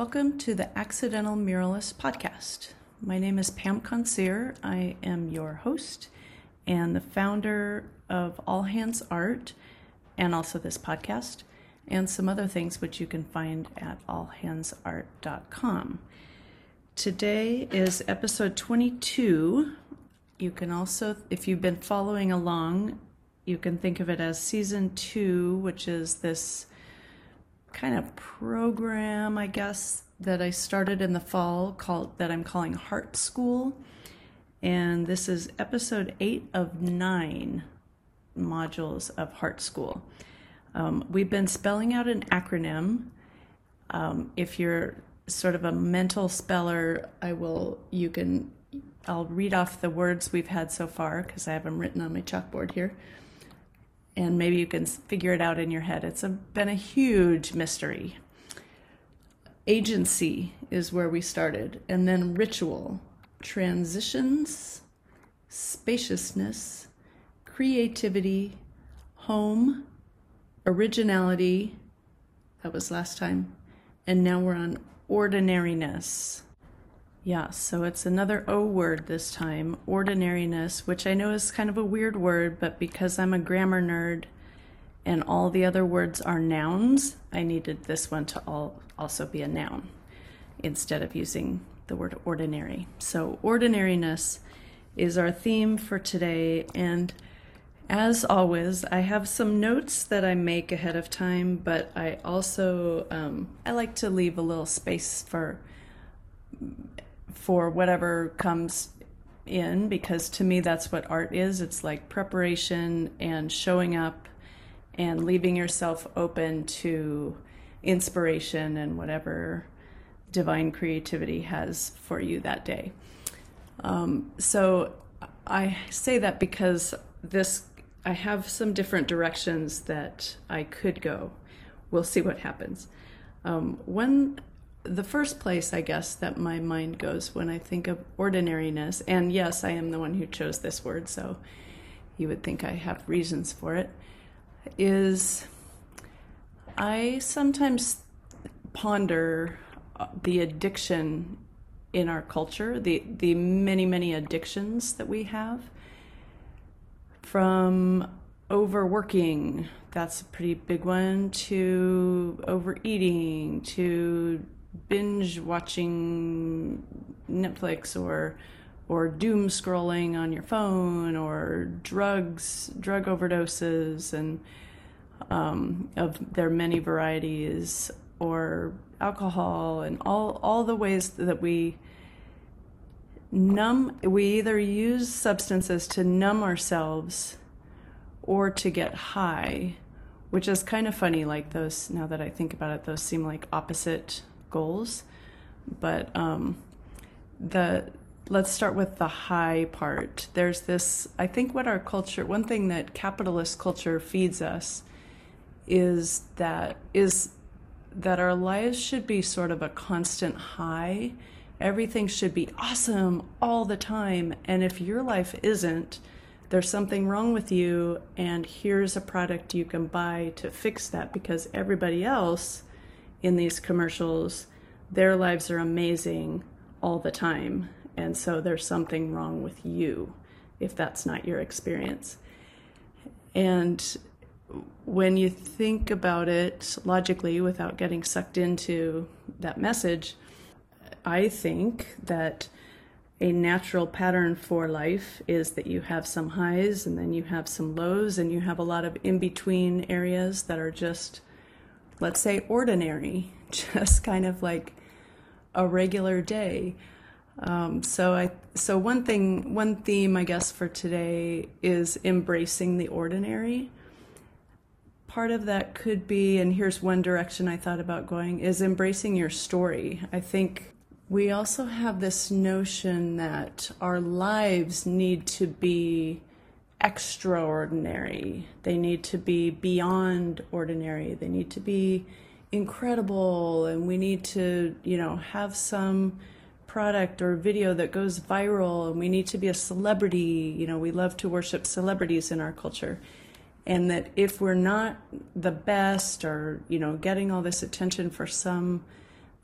Welcome to the Accidental Muralist podcast. My name is Pam Consear. I am your host and the founder of All Hands Art and also this podcast and some other things which you can find at allhandsart.com. Today is episode 22. You can also, if you've been following along, you can think of it as season two, which is this kind of program, I guess, that I started in the fall called that I'm calling Heart School. And this is episode eight of nine modules of Heart School. Um, we've been spelling out an acronym. Um, if you're sort of a mental speller, I will, you can, I'll read off the words we've had so far because I have them written on my chalkboard here. And maybe you can figure it out in your head. It's a, been a huge mystery. Agency is where we started, and then ritual, transitions, spaciousness, creativity, home, originality. That was last time. And now we're on ordinariness. Yeah, so it's another O word this time, ordinariness, which I know is kind of a weird word, but because I'm a grammar nerd and all the other words are nouns, I needed this one to all also be a noun instead of using the word ordinary. So, ordinariness is our theme for today, and as always, I have some notes that I make ahead of time, but I also um, I like to leave a little space for for whatever comes in because to me that's what art is. It's like preparation and showing up and leaving yourself open to inspiration and whatever divine creativity has for you that day. Um, so I say that because this I have some different directions that I could go. We'll see what happens. Um, one, the first place I guess that my mind goes when I think of ordinariness, and yes, I am the one who chose this word, so you would think I have reasons for it, is I sometimes ponder uh, the addiction in our culture, the the many many addictions that we have from overworking, that's a pretty big one, to overeating, to binge watching Netflix or or doom scrolling on your phone or drugs, drug overdoses, and um, of their many varieties, or alcohol, and all all the ways that we numb we either use substances to numb ourselves or to get high which is kind of funny like those now that i think about it those seem like opposite goals. But um the let's start with the high part. There's this i think what our culture one thing that capitalist culture feeds us is that is that our lives should be sort of a constant high. Everything should be awesome all the time. And if your life isn't, there's something wrong with you, and here's a product you can buy to fix that because everybody else in these commercials, their lives are amazing all the time. And so there's something wrong with you if that's not your experience. And when you think about it logically without getting sucked into that message, I think that a natural pattern for life is that you have some highs and then you have some lows and you have a lot of in between areas that are just, let's say, ordinary, just kind of like a regular day. Um, so I so one thing one theme I guess for today is embracing the ordinary. Part of that could be, and here's one direction I thought about going, is embracing your story. I think we also have this notion that our lives need to be extraordinary. They need to be beyond ordinary. They need to be incredible. And we need to, you know, have some product or video that goes viral. And we need to be a celebrity. You know, we love to worship celebrities in our culture. And that if we're not the best or, you know, getting all this attention for some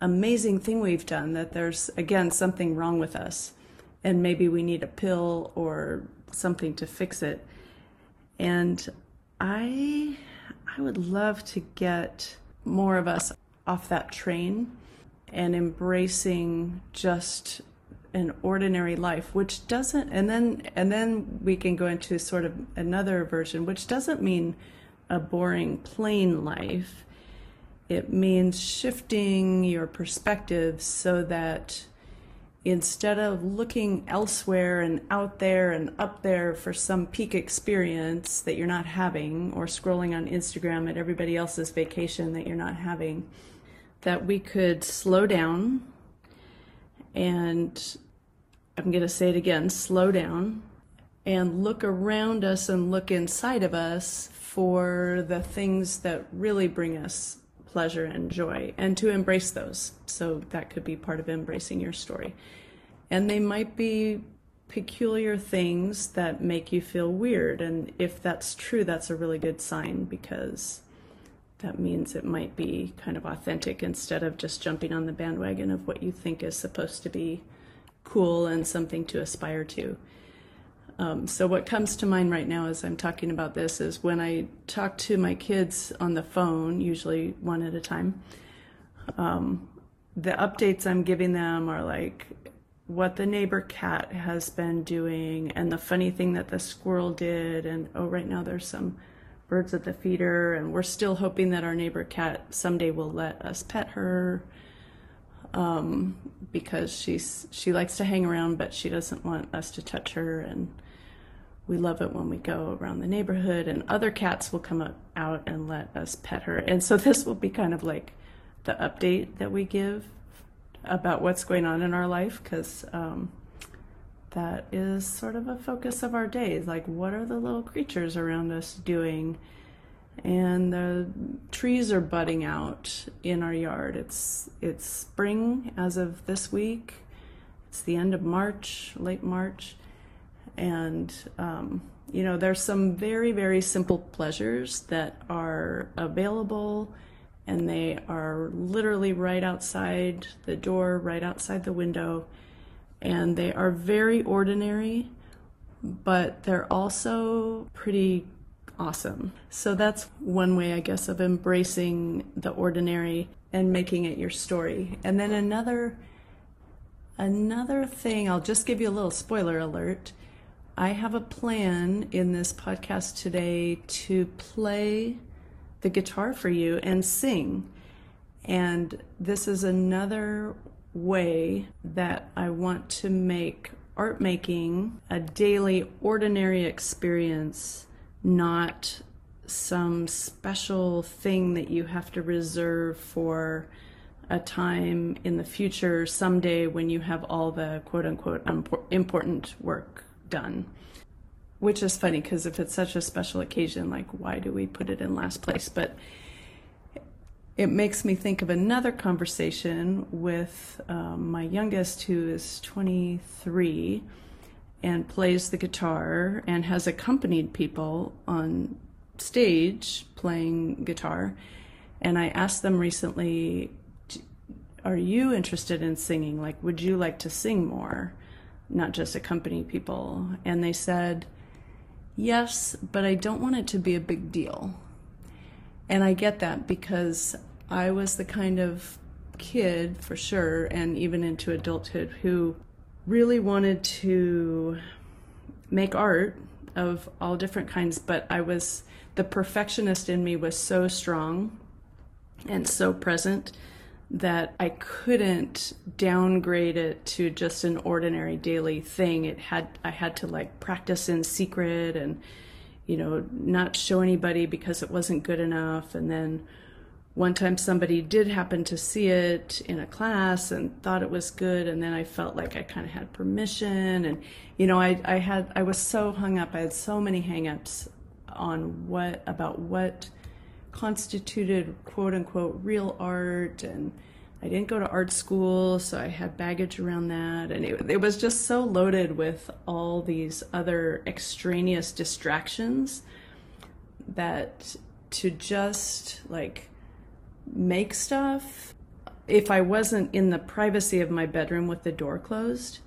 amazing thing we've done, that there's, again, something wrong with us. And maybe we need a pill or something to fix it. And I, I would love to get more of us off that train and embracing just an ordinary life which doesn't and then and then we can go into sort of another version which doesn't mean a boring plain life it means shifting your perspective so that instead of looking elsewhere and out there and up there for some peak experience that you're not having or scrolling on Instagram at everybody else's vacation that you're not having that we could slow down and I'm going to say it again slow down and look around us and look inside of us for the things that really bring us pleasure and joy and to embrace those. So that could be part of embracing your story. And they might be peculiar things that make you feel weird. And if that's true, that's a really good sign because that means it might be kind of authentic instead of just jumping on the bandwagon of what you think is supposed to be cool and something to aspire to. Um, so, what comes to mind right now as I'm talking about this is when I talk to my kids on the phone, usually one at a time, um, the updates I'm giving them are like what the neighbor cat has been doing and the funny thing that the squirrel did. And oh, right now there's some birds at the feeder, and we're still hoping that our neighbor cat someday will let us pet her um, because she's she likes to hang around, but she doesn't want us to touch her. And we love it when we go around the neighborhood, and other cats will come up, out and let us pet her. And so this will be kind of like the update that we give about what's going on in our life, because um, that is sort of a focus of our days. Like, what are the little creatures around us doing? And the trees are budding out in our yard. It's it's spring as of this week. It's the end of March, late March, and um, you know there's some very very simple pleasures that are available and they are literally right outside the door right outside the window and they are very ordinary, but they're also pretty awesome. So that's one way, I guess, of embracing the ordinary and making it your story. And then another another thing, I'll just give you a little spoiler alert. I have a plan in this podcast today to play the guitar for you and sing. And this is another way that I want to make art making a daily, ordinary experience, not some special thing that you have to reserve for a time in the future, someday when you have all the quote unquote important work done. Which is funny because if it's such a special occasion, like why do we put it in last place? But it makes me think of another conversation with um, my youngest, who is 23 and plays the guitar and has accompanied people on stage playing guitar. And I asked them recently, Are you interested in singing? Like, would you like to sing more, not just accompany people? And they said, Yes, but I don't want it to be a big deal. And I get that because I was the kind of kid, for sure, and even into adulthood, who really wanted to make art of all different kinds, but I was the perfectionist in me was so strong and so present that I couldn't downgrade it to just an ordinary daily thing. It had I had to like practice in secret and you know not show anybody because it wasn't good enough. And then one time somebody did happen to see it in a class and thought it was good and then i felt like i kind of had permission. And you know i, I had i was so hung up. I had so many hangups on what about what constituted quote unquote real art and i didn't go to art school so i had baggage around that and it, it was just so loaded with all these other extraneous distractions that to just like make stuff if I wasn't in the privacy of my bedroom with the door closed,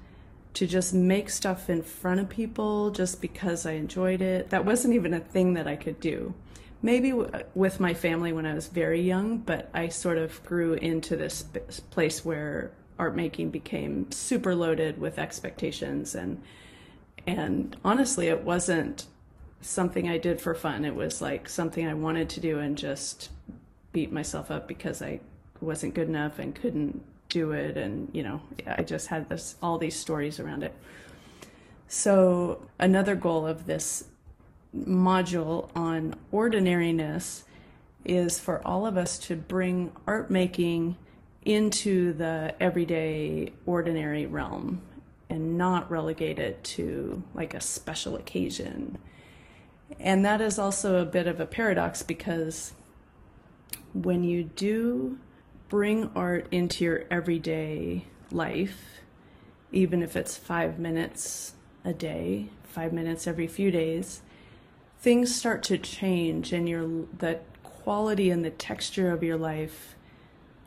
to just make stuff in front of people just because I enjoyed it, that wasn't even a thing that I could do. Maybe w- with my family when I was very young, but I sort of grew into this place where art making became super loaded with expectations and and honestly it wasn't something I did for fun. It was like something I wanted to do and just beat myself up because I wasn't good enough and couldn't do it and you know i just had this all these stories around it so another goal of this module on ordinariness is for all of us to bring art making into the everyday ordinary realm and not relegate it to like a special occasion. And that is also a bit of a paradox because when you do bring art into your everyday life, even if it's five minutes a day, five minutes every few days, things start to change and your the quality and the texture of your life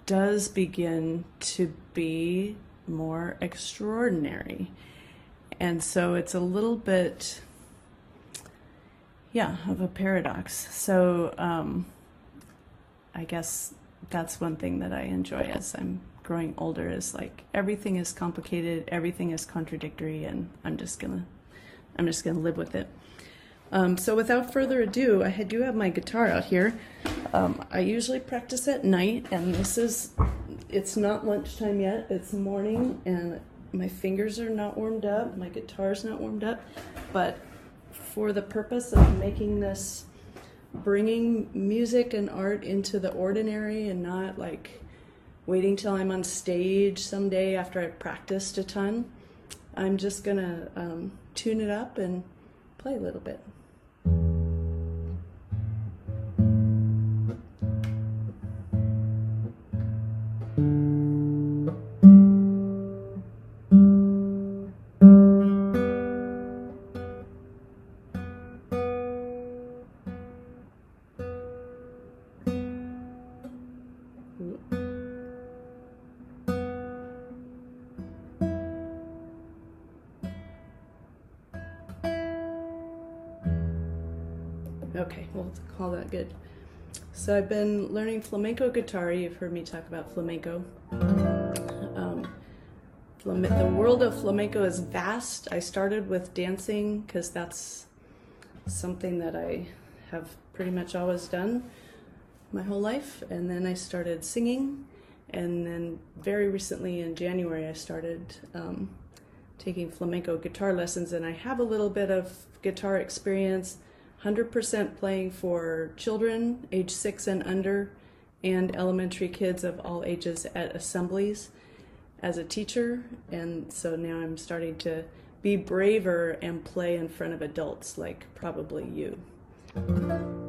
does begin to be more extraordinary. And so it's a little bit, yeah, of a paradox. So um, I guess that's one thing that I enjoy as I'm growing older is like everything is complicated, everything is contradictory, and I'm just gonna I'm just gonna live with it. Um, so without further ado, I do have my guitar out here. Um, I usually practice at night, and this is it's not lunchtime yet. It's morning, and my fingers are not warmed up. My guitar's not warmed up, but for the purpose of making this bringing music and art into the ordinary and not like waiting till I'm on stage someday after I've practiced a ton. I'm just gonna um, tune it up and play a little bit. Call that good. So I've been learning flamenco guitar. You've heard me talk about flamenco. Um, the world of flamenco is vast. I started with dancing because that's something that I have pretty much always done my whole life. And then I started singing. And then very recently in January, I started um, taking flamenco guitar lessons. And I have a little bit of guitar experience 100% playing for children age six and under and elementary kids of all ages at assemblies as a teacher. And so now I'm starting to be braver and play in front of adults like probably you.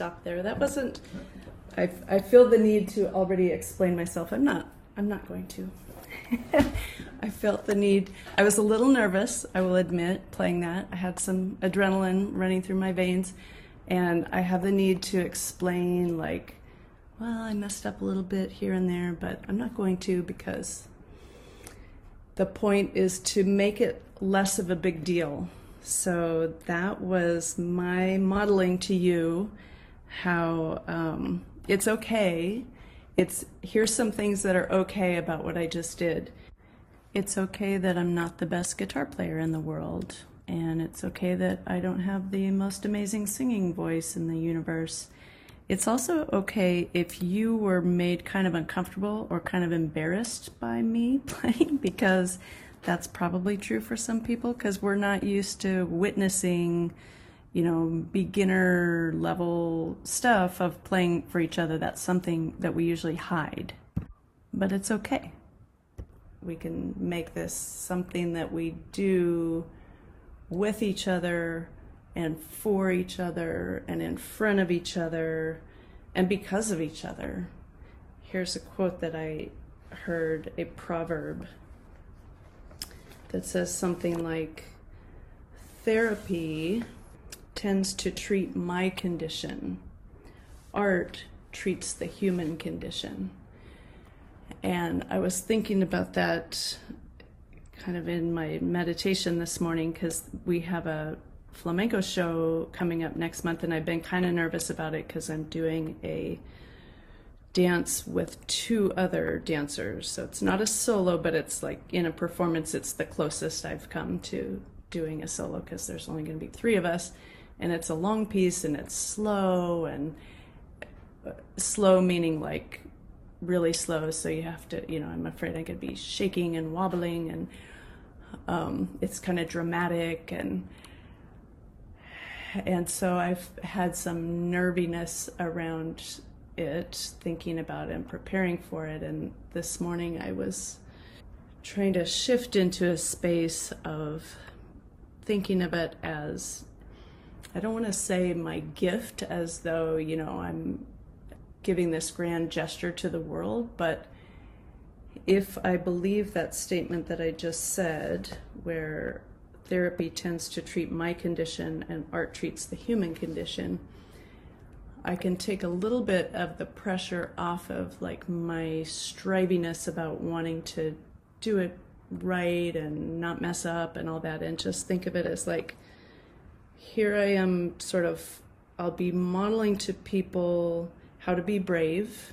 Stop there. That wasn't. I, I feel the need to already explain myself. I'm not. I'm not going to. I felt the need. I was a little nervous, I will admit, playing that. I had some adrenaline running through my veins, and I have the need to explain, like, well, I messed up a little bit here and there, but I'm not going to because the point is to make it less of a big deal. So that was my modeling to you how um, it's okay. It's here's some things that are okay about what I just did. It's okay that I'm not the best guitar player in the world, and it's okay that I don't have the most amazing singing voice in the universe. It's also okay if you were made kind of uncomfortable or kind of embarrassed by me playing because that's probably true for some people because we're not used to witnessing you know, beginner level stuff of playing for each other. That's something that we usually hide. But it's okay. We can make this something that we do with each other and for each other and in front of each other and because of each other. Here's a quote that I heard a proverb that says something like therapy tends to treat my condition. Art treats the human condition. And I was thinking about that kind of in my meditation this morning because we have a flamenco show coming up next month, and I've been kind of nervous about it because I'm doing a dance with two other dancers. So it's not a solo, but it's like in a performance, it's the closest I've come to doing a solo because there's only going to be three of us and it's a long piece and it's slow and uh, slow meaning like really slow. So you have to you know i'm afraid i could be shaking and wobbling and um, it's kind of dramatic and and so i've had some nerviness around it thinking about and preparing for it. And this morning i was trying to shift into a space of thinking of it as I don't want to say my gift as though, you know, I'm giving this grand gesture to the world, but if I believe that statement that I just said, where therapy tends to treat my condition and art treats the human condition, I can take a little bit of the pressure off of like my striviness about wanting to do it right and not mess up and all that, and just think of it as like, here I am sort of, I'll be modeling to people how to be brave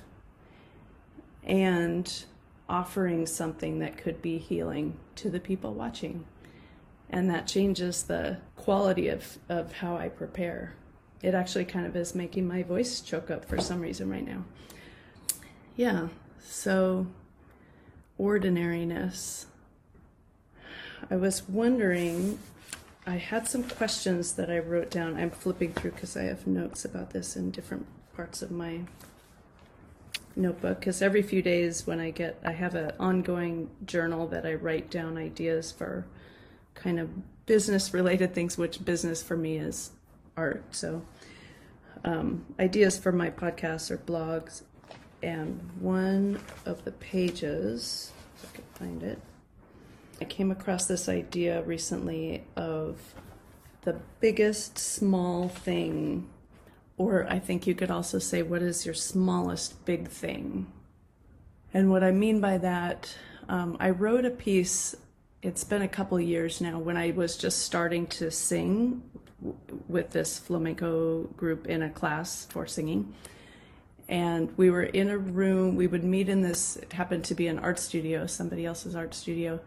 and offering something that could be healing to the people watching. And that changes the quality of, of how I prepare. It actually kind of is making my voice choke up for some reason right now. Yeah, so ordinariness. I was wondering I had some questions that I wrote down. I'm flipping through because I have notes about this in different parts of my notebook. Because every few days, when I get, I have an ongoing journal that I write down ideas for kind of business related things, which business for me is art. So, um, ideas for my podcasts or blogs. And one of the pages, if I can find it, I came across this idea recently of the biggest small thing, or I think you could also say, what is your smallest big thing? And what I mean by that, um, I wrote a piece, it's been a couple years now, when I was just starting to sing with this flamenco group in a class for singing. And we were in a room, we would meet in this, it happened to be an art studio, somebody else's art studio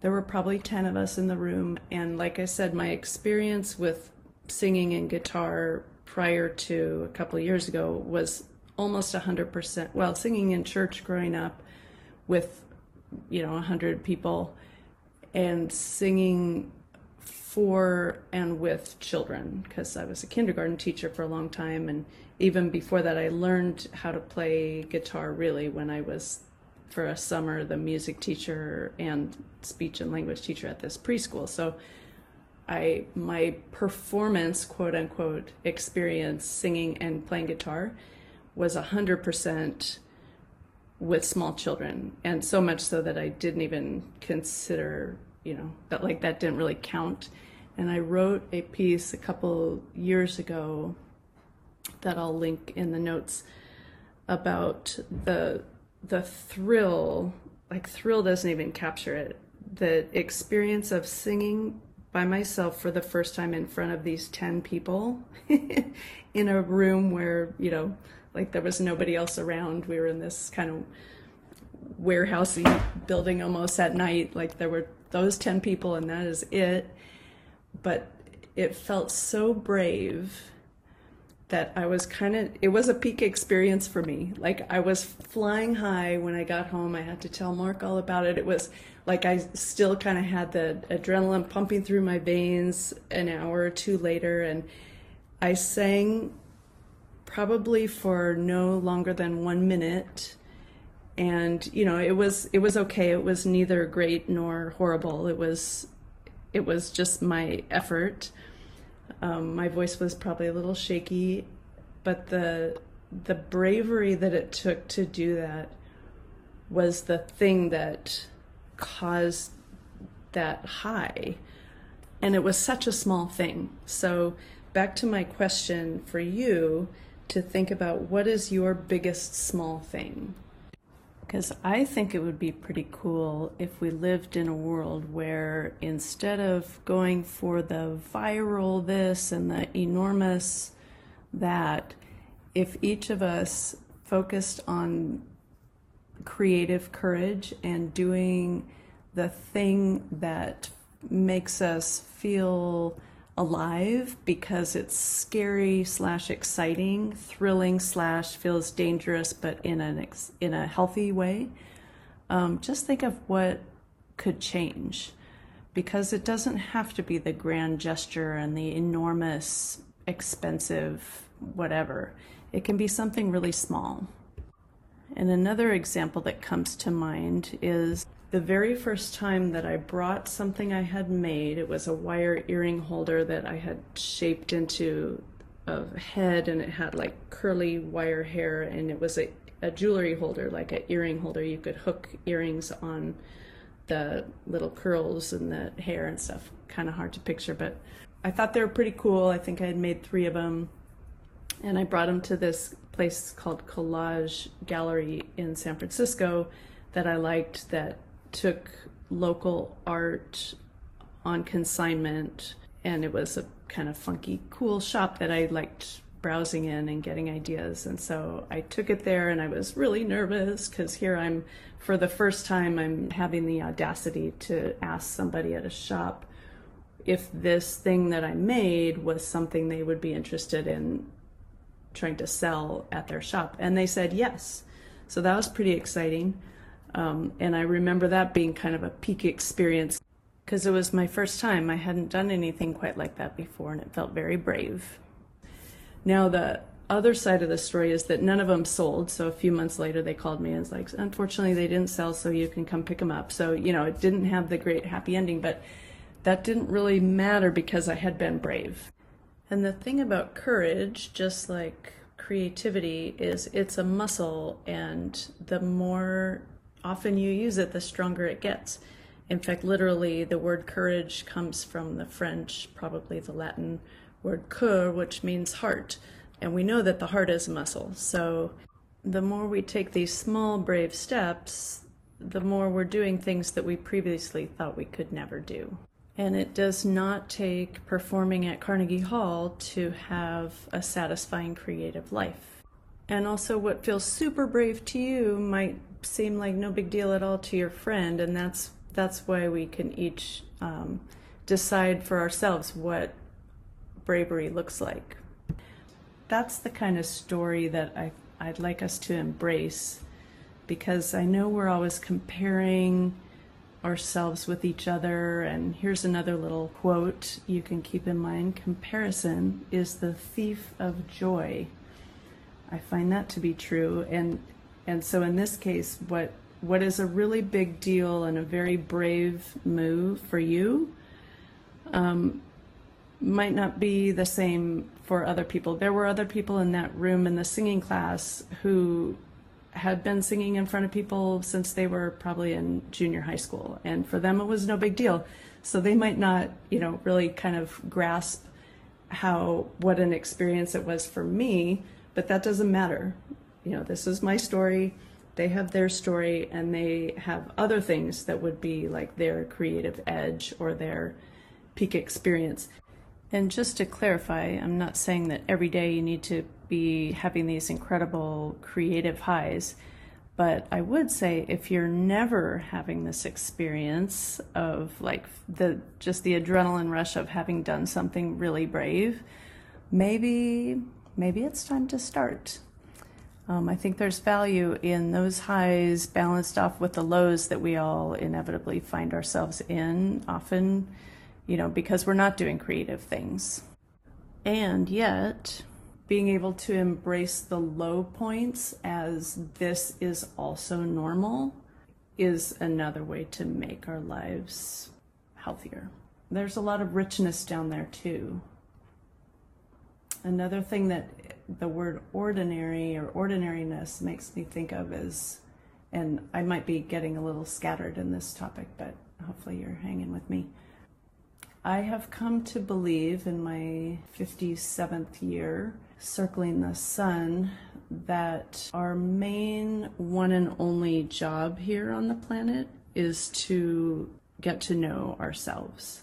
there were probably 10 of us in the room. And like I said, my experience with singing and guitar prior to a couple of years ago was almost 100%. Well, singing in church growing up with, you know, 100 people and singing for and with children because I was a kindergarten teacher for a long time. And even before that, I learned how to play guitar really when I was for a summer the music teacher and speech and language teacher at this preschool. So I my performance quote unquote experience singing and playing guitar was a hundred percent with small children and so much so that I didn't even consider you know that like that didn't really count and I wrote a piece a couple years ago that I'll link in the notes about the the thrill, like thrill doesn't even capture it. The experience of singing by myself for the first time in front of these 10 people in a room where, you know, like there was nobody else around. We were in this kind of warehousey building almost at night. Like there were those 10 people and that is it. But it felt so brave that I was kind of, it was a peak experience for me. Like I was flying high when I got home. I had to tell Mark all about it. It was like I still kind of had the adrenaline pumping through my veins an hour or two later. And I sang probably for no longer than one minute. And, you know, it was, it was okay. It was neither great nor horrible. It was, it was just my effort um, my voice was probably a little shaky, but the the bravery that it took to do that was the thing that caused that high. And it was such a small thing. So, back to my question for you to think about what is your biggest small thing? Because I think it would be pretty cool if we lived in a world where instead of going for the viral this and the enormous that, if each of us focused on creative courage and doing the thing that makes us feel alive because it's scary slash exciting, thrilling slash feels dangerous, but in an ex- in a healthy way. Um, just think of what could change, because it doesn't have to be the grand gesture and the enormous, expensive whatever. It can be something really small. And another example that comes to mind is the very first time that I brought something I had made, it was a wire earring holder that I had shaped into a head and it had like curly wire hair and it was a, a jewelry holder, like an earring holder. You could hook earrings on the little curls and the hair and stuff. Kind of hard to picture, but I thought they were pretty cool. I think I had made three of them. And I brought them to this place called Collage Gallery in San Francisco that I liked that took local art on consignment, and it was a kind of funky, cool shop that I liked browsing in and getting ideas. And so I took it there, and I was really nervous because here I'm, for the first time, I'm having the audacity to ask somebody at a shop if this thing that I made was something they would be interested in trying to sell at their shop. And they said yes. So that was pretty exciting. Um, and I remember that being kind of a peak experience because it was my first time. I hadn't done anything quite like that before, and it felt very brave. Now, the other side of the story is that none of them sold. So a few months later, they called me and was like, unfortunately, they didn't sell, so you can come pick them up. So, you know, it didn't have the great happy ending, but that didn't really matter because I had been brave. And the thing about courage, just like creativity, is it's a muscle, and the more often you use it, the stronger it gets. In fact, literally, the word courage comes from the French, probably the Latin word cœur, which means heart. And we know that the heart is muscle. So the more we take these small, brave steps, the more we're doing things that we previously thought we could never do. And it does not take performing at Carnegie Hall to have a satisfying creative life. And also, what feels super brave to you might seem like no big deal at all to your friend, and that's that's why we can each um, decide for ourselves what bravery looks like. That's the kind of story that I I'd like us to embrace, because I know we're always comparing ourselves with each other. And here's another little quote you can keep in mind comparison is the thief of joy. I find that to be true. And and so in this case, what what is a really big deal and a very brave move for you um, might not be the same for other people. There were other people in that room in the singing class who had been singing in front of people since they were probably in junior high school, and for them it was no big deal. So they might not, you know, really kind of grasp how what an experience it was for me, but that doesn't matter you know, this is my story. They have their story, and they have other things that would be like their creative edge or their peak experience. And just to clarify, I'm not saying that every day you need to be having these incredible creative highs, but I would say if you're never having this experience of like the just the adrenaline rush of having done something really brave, maybe maybe it's time to start. Um, I think there's value in those highs balanced off with the lows that we all inevitably find ourselves in, often, you know, because we're not doing creative things. And yet, being able to embrace the low points as this is also normal is another way to make our lives healthier. There's a lot of richness down there too. Another thing that the word ordinary or ordinariness makes me think of is, and I might be getting a little scattered in this topic, but hopefully you're hanging with me. I have come to believe in my 57th year circling the sun that our main one and only job here on the planet is to get to know ourselves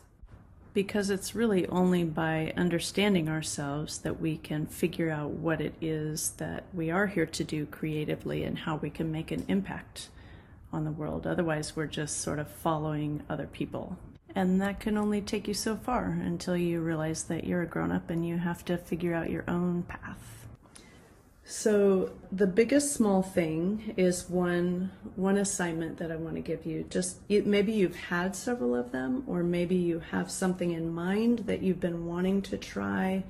because it's really only by understanding ourselves that we can figure out what it is that we are here to do creatively and how we can make an impact on the world. Otherwise, we're just sort of following other people. And that can only take you so far until you realize that you're a grown up and you have to figure out your own path. So the biggest small thing is one one assignment that I want to give you. Just maybe you've had several of them, or maybe you have something in mind that you've been wanting to try,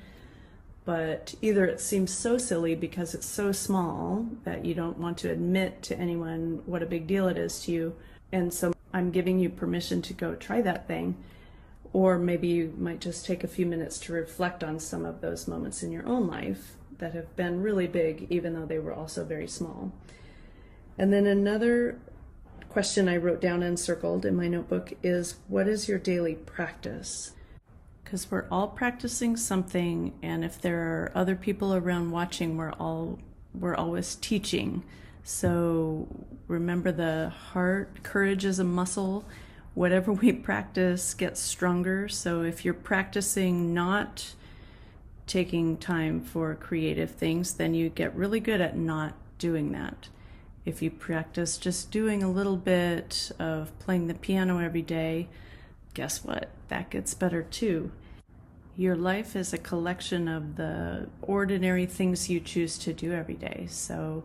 but either it seems so silly because it's so small that you don't want to admit to anyone what a big deal it is to you, and so I'm giving you permission to go try that thing. Or maybe you might just take a few minutes to reflect on some of those moments in your own life that have been really big, even though they were also very small. And then another question I wrote down and circled in my notebook is what is your daily practice? Because we're all practicing something, and if there are other people around watching, we're all we're always teaching. So remember the heart, courage is a muscle. Whatever we practice gets stronger. So if you're practicing not taking time for creative things, then you get really good at not doing that. If you practice just doing a little bit of playing the piano every day, guess what? That gets better too. Your life is a collection of the ordinary things you choose to do every day. So,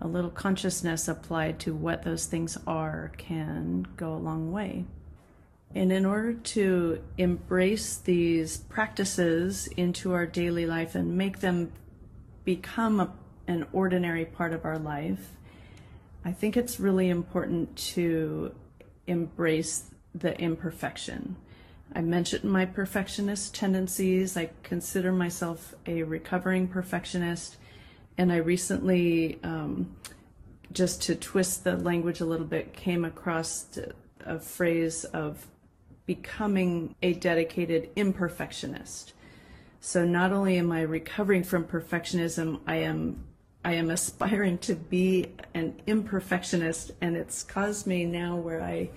a little consciousness applied to what those things are can go a long way. And in order to embrace these practices into our daily life and make them become a, an ordinary part of our life, I think it's really important to embrace the imperfection. I mentioned my perfectionist tendencies. I consider myself a recovering perfectionist. And I recently, um, just to twist the language a little bit, came across a phrase of becoming a dedicated imperfectionist. So not only am I recovering from perfectionism, I am I am aspiring to be an imperfectionist and it's caused me now where I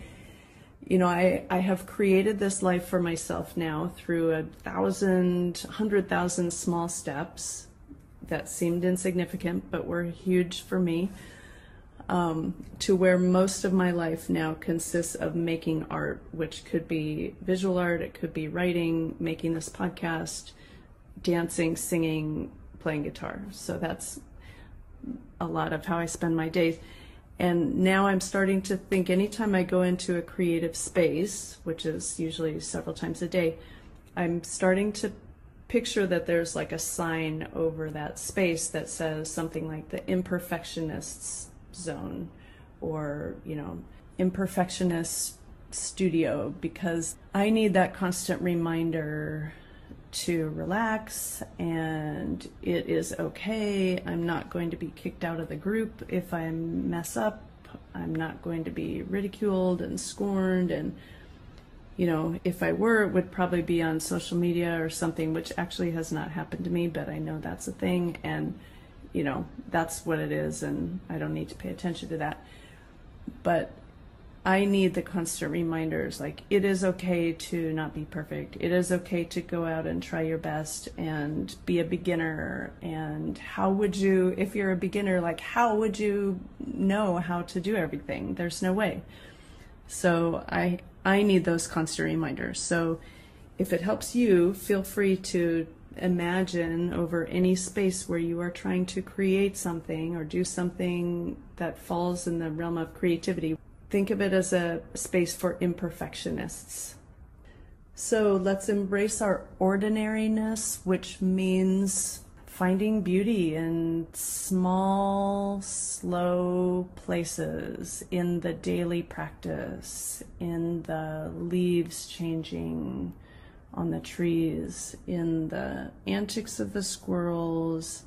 you know, I, I have created this life for myself now through a thousand, hundred thousand small steps that seemed insignificant but were huge for me um, to where most of my life now consists of making art, which could be visual art, it could be writing, making this podcast, dancing, singing, playing guitar. So that's a lot of how I spend my days. And now I'm starting to think anytime I go into a creative space, which is usually several times a day, I'm starting to picture that there's like a sign over that space that says something like the imperfectionists zone or, you know, imperfectionist studio because I need that constant reminder to relax and it is okay. I'm not going to be kicked out of the group if I mess up. I'm not going to be ridiculed and scorned and you know, if I were, it would probably be on social media or something, which actually has not happened to me, but I know that's a thing. And you know, that's what it is, and I don't need to pay attention to that. But I need the constant reminders like it is okay to not be perfect. It is okay to go out and try your best and be a beginner. And how would you, if you're a beginner, like how would you know how to do everything? There's no way. So I I need those constant reminders. So if it helps you, feel free to imagine over any space where you are trying to create something or do something that falls in the realm of creativity. Think of it as a space for imperfectionists. So let's embrace our ordinariness, which means finding beauty in small, slow places, in the daily practice, in the leaves changing on the trees, in the antics of the squirrels,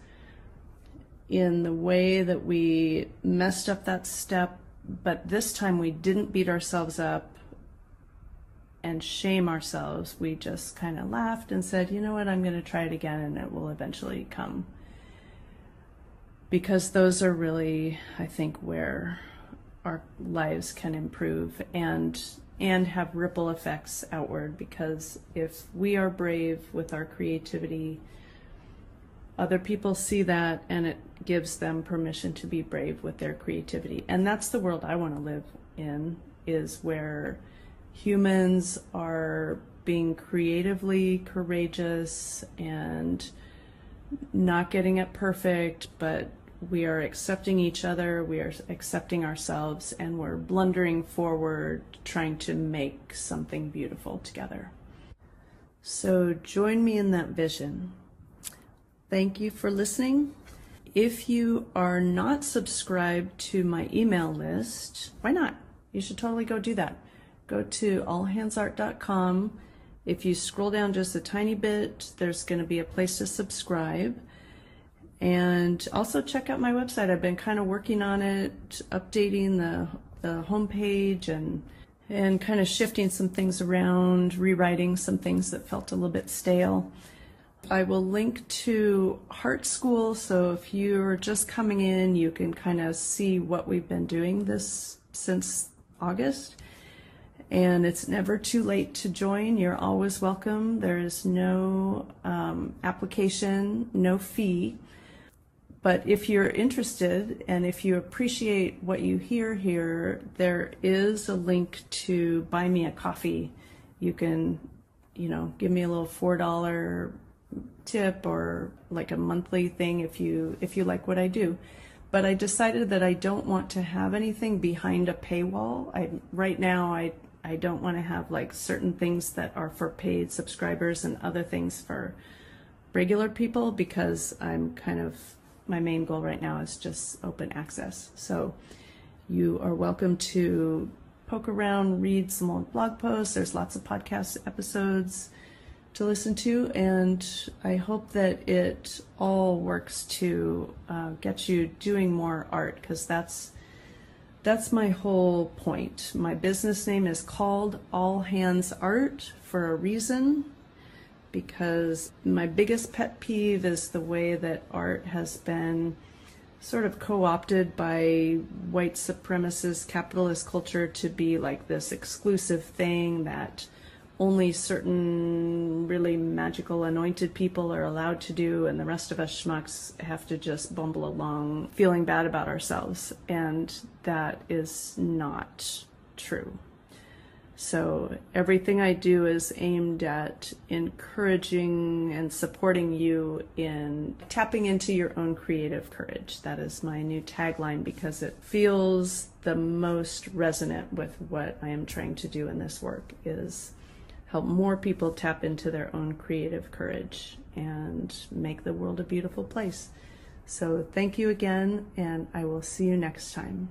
in the way that we messed up that step but this time we didn't beat ourselves up and shame ourselves. We just kind of laughed and said, you know what, I'm going to try it again and it will eventually come. Because those are really, I think, where our lives can improve and and have ripple effects outward because if we are brave with our creativity other people see that and it gives them permission to be brave with their creativity. And that's the world i want to live in is where humans are being creatively courageous and not getting it perfect but we are accepting each other we are accepting ourselves and we're blundering forward trying to make something beautiful together so join me in that vision Thank you for listening. If you are not subscribed to my email list, why not? You should totally go do that. Go to allhandsart.com. If you scroll down just a tiny bit, there's going to be a place to subscribe. And also check out my website. I've been kind of working on it, updating the, the homepage and and kind of shifting some things around, rewriting some things that felt a little bit stale. I will link to Heart School, so if you're just coming in, you can kind of see what we've been doing this since August. And it's never too late to join. You're always welcome. There is no um, application, no fee. But if you're interested and if you appreciate what you hear here, there is a link to buy me a coffee. You can, you know, give me a little $4 tip or like a monthly thing if you if you like what I do. But I decided that I don't want to have anything behind a paywall. I right now I I don't want to have like certain things that are for paid subscribers and other things for regular people because I'm kind of my main goal right now is just open access. So you are welcome to poke around, read some old blog posts. There's lots of podcast episodes to listen to, and I hope that it all works to uh, get you doing more art because that's that's my whole point. My business name is called All Hands Art for a reason because my biggest pet peeve is the way that art has been sort of co-opted by white supremacist capitalist culture to be like this exclusive thing that only certain really magical anointed people are allowed to do, and the rest of us schmucks have to just bumble along feeling bad about ourselves. And that is not true. So everything I do is aimed at encouraging and supporting you in tapping into your own creative courage. That is my new tagline because it feels the most resonant with what I am trying to do in this work is help more people tap into their own creative courage and make the world a beautiful place. So, thank you again, and I will see you next time.